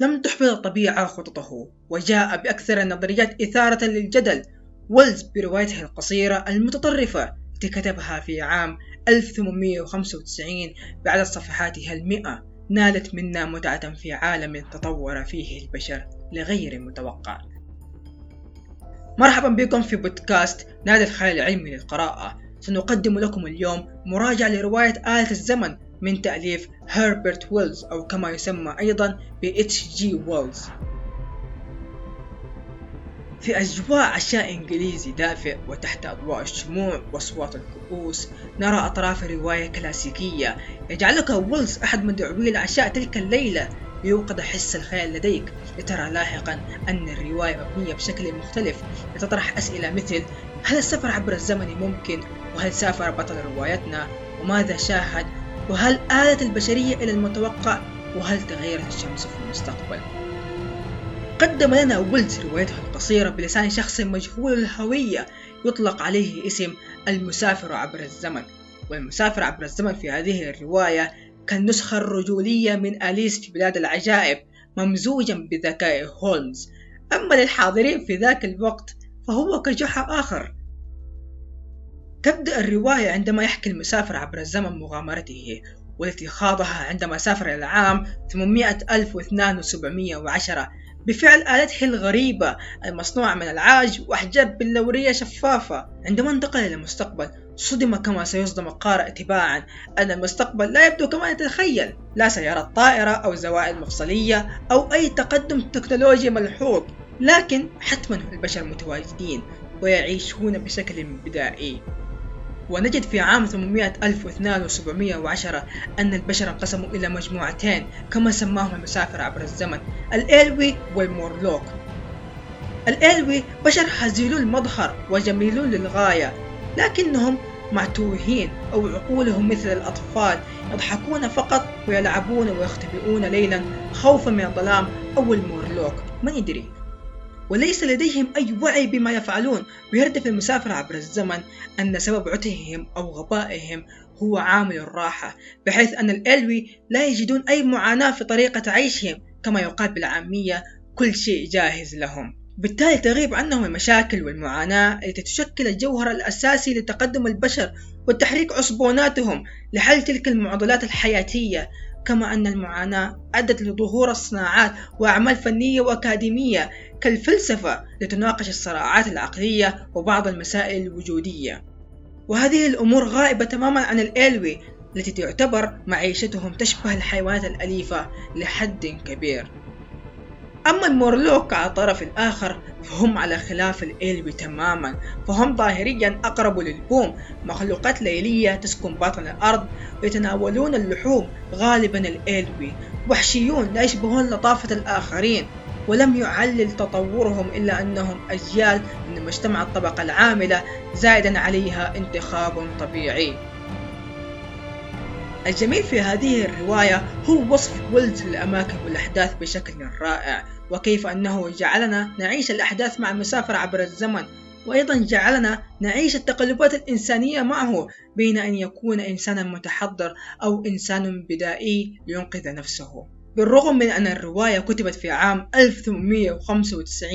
لم تحبط الطبيعة خططه وجاء بأكثر النظريات إثارة للجدل ويلز بروايته القصيرة المتطرفة التي كتبها في عام 1895 بعد صفحاتها المئة نالت منا متعة في عالم تطور فيه البشر لغير متوقع. مرحبا بكم في بودكاست نادي الخيال العلمي للقراءة. سنقدم لكم اليوم مراجعة لرواية آلة الزمن من تأليف هربرت ويلز أو كما يسمى أيضا ب جي ويلز في أجواء عشاء إنجليزي دافئ وتحت أضواء الشموع وأصوات الكؤوس نرى أطراف رواية كلاسيكية يجعلك ويلز أحد مدعوي العشاء تلك الليلة ليوقظ حس الخيال لديك لترى لاحقا أن الرواية مبنية بشكل مختلف لتطرح أسئلة مثل هل السفر عبر الزمن ممكن؟ وهل سافر بطل روايتنا؟ وماذا شاهد؟ وهل آلت البشرية إلى المتوقع؟ وهل تغيرت الشمس في المستقبل؟ قدم لنا ويلز روايته القصيرة بلسان شخص مجهول الهوية يطلق عليه اسم المسافر عبر الزمن والمسافر عبر الزمن في هذه الرواية كالنسخة الرجولية من أليس في بلاد العجائب ممزوجا بذكاء هولمز أما للحاضرين في ذاك الوقت فهو كجحا آخر تبدأ الرواية عندما يحكي المسافر عبر الزمن مغامرته والتي خاضها عندما سافر إلى العام 800 ألف واثنان وسبعمية وعشرة بفعل آلته الغريبة المصنوعة من العاج وأحجاب بلورية شفافة. عندما انتقل إلى المستقبل صدم كما سيصدم القارئ تباعا أن المستقبل لا يبدو كما يتخيل. لا سيارات طائرة أو زوائد مفصلية أو أي تقدم تكنولوجي ملحوظ لكن حتما البشر متواجدين ويعيشون بشكل بدائي. ونجد في عام 800 ألف واثنان وسبعمية وعشرة أن البشر انقسموا إلى مجموعتين كما سماهم المسافر عبر الزمن الإلوي والمورلوك. الإلوي بشر هزيلو المظهر وجميلون للغاية لكنهم معتوهين أو عقولهم مثل الأطفال يضحكون فقط ويلعبون ويختبئون ليلا خوفا من الظلام أو المورلوك. من يدري؟ وليس لديهم أي وعي بما يفعلون. ويردف المسافر عبر الزمن أن سبب عتههم أو غبائهم هو عامل الراحة بحيث أن الألوي لا يجدون أي معاناة في طريقة عيشهم كما يقال بالعامية كل شيء جاهز لهم. بالتالي تغيب عنهم المشاكل والمعاناة التي تشكل الجوهر الأساسي لتقدم البشر وتحريك عصبوناتهم لحل تلك المعضلات الحياتية. كما أن المعاناة أدت لظهور الصناعات وأعمال فنية وأكاديمية كالفلسفة لتناقش الصراعات العقلية وبعض المسائل الوجودية. وهذه الأمور غائبة تماما عن الإلوي التي تعتبر معيشتهم تشبه الحيوانات الأليفة لحد كبير. أما المورلوك على الطرف الآخر فهم على خلاف الإلوي تماما. فهم ظاهريا أقرب للبوم. مخلوقات ليلية تسكن باطن الأرض ويتناولون اللحوم غالبا الإلوي. وحشيون لا يشبهون لطافة الآخرين. ولم يعلل تطورهم إلا أنهم أجيال من مجتمع الطبقة العاملة زائدا عليها انتخاب طبيعي. الجميل في هذه الرواية هو وصف ويلز للأماكن والأحداث بشكل رائع وكيف أنه جعلنا نعيش الأحداث مع المسافر عبر الزمن وأيضا جعلنا نعيش التقلبات الإنسانية معه بين أن يكون إنسانا متحضر أو إنسان بدائي لينقذ نفسه. بالرغم من أن الرواية كتبت في عام 1895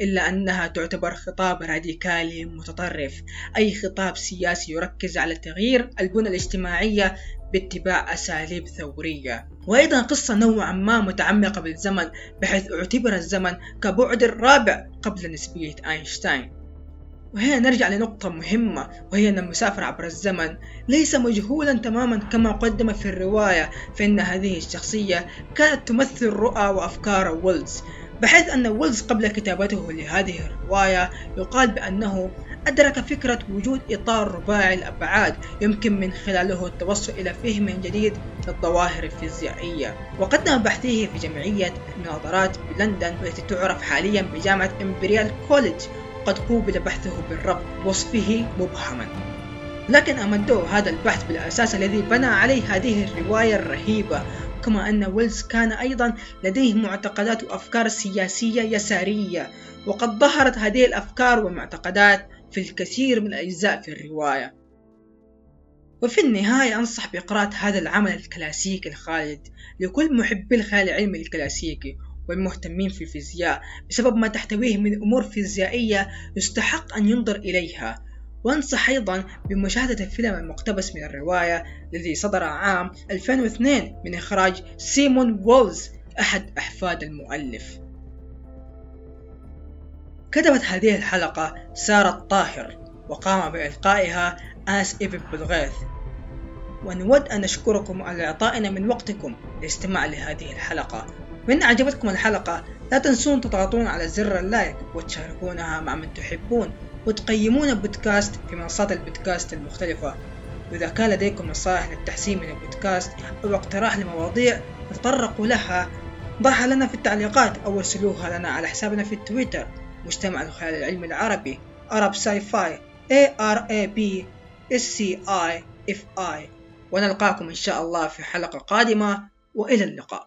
إلا أنها تعتبر خطاب راديكالي متطرف أي خطاب سياسي يركز على تغيير البنى الاجتماعية باتباع أساليب ثورية. وأيضا قصة نوعا ما متعمقة بالزمن بحيث اعتبر الزمن كبعد الرابع قبل نسبية أينشتاين. وهنا نرجع لنقطة مهمة وهي أن المسافر عبر الزمن ليس مجهولا تماما كما قدم في الرواية فإن هذه الشخصية كانت تمثل رؤى وأفكار ويلز بحيث أن ويلز قبل كتابته لهذه الرواية يقال بأنه أدرك فكرة وجود إطار رباعي الأبعاد يمكن من خلاله التوصل إلى فهم جديد للظواهر الفيزيائية. وقدم بحثه في جمعية المناظرات بلندن والتي تعرف حاليا بجامعة إمبريال كوليدج قد قوبل بحثه بالرفض وصفه مبهما. لكن أمده هذا البحث بالأساس الذي بنى عليه هذه الرواية الرهيبة كما أن ويلز كان أيضا لديه معتقدات وأفكار سياسية يسارية وقد ظهرت هذه الأفكار والمعتقدات في الكثير من الأجزاء في الرواية. وفي النهاية أنصح بقراءة هذا العمل الكلاسيكي الخالد لكل محبي الخيال العلمي الكلاسيكي والمهتمين في الفيزياء بسبب ما تحتويه من أمور فيزيائية يستحق أن ينظر إليها. وأنصح أيضا بمشاهدة الفيلم المقتبس من الرواية الذي صدر عام 2002 من إخراج سيمون وولز أحد أحفاد المؤلف. كتبت هذه الحلقة سارة الطاهر وقام بإلقائها آس إبن بلغيث. ونود أن نشكركم على إعطائنا من وقتكم للاستماع لهذه الحلقة. وإن أعجبتكم الحلقة لا تنسون تضغطون على زر ال like وتشاركونها مع من تحبون وتقيمون البودكاست في منصات البودكاست المختلفة. وإذا كان لديكم نصائح للتحسين من البودكاست أو اقتراح لمواضيع تطرقوا لها ضعها لنا في التعليقات أو ارسلوها لنا على حسابنا في التويتر مجتمع الخيال العلمي العربي Arab Sci-Fi A R A B S C I F I. ونلقاكم إن شاء الله في حلقة قادمة وإلى اللقاء.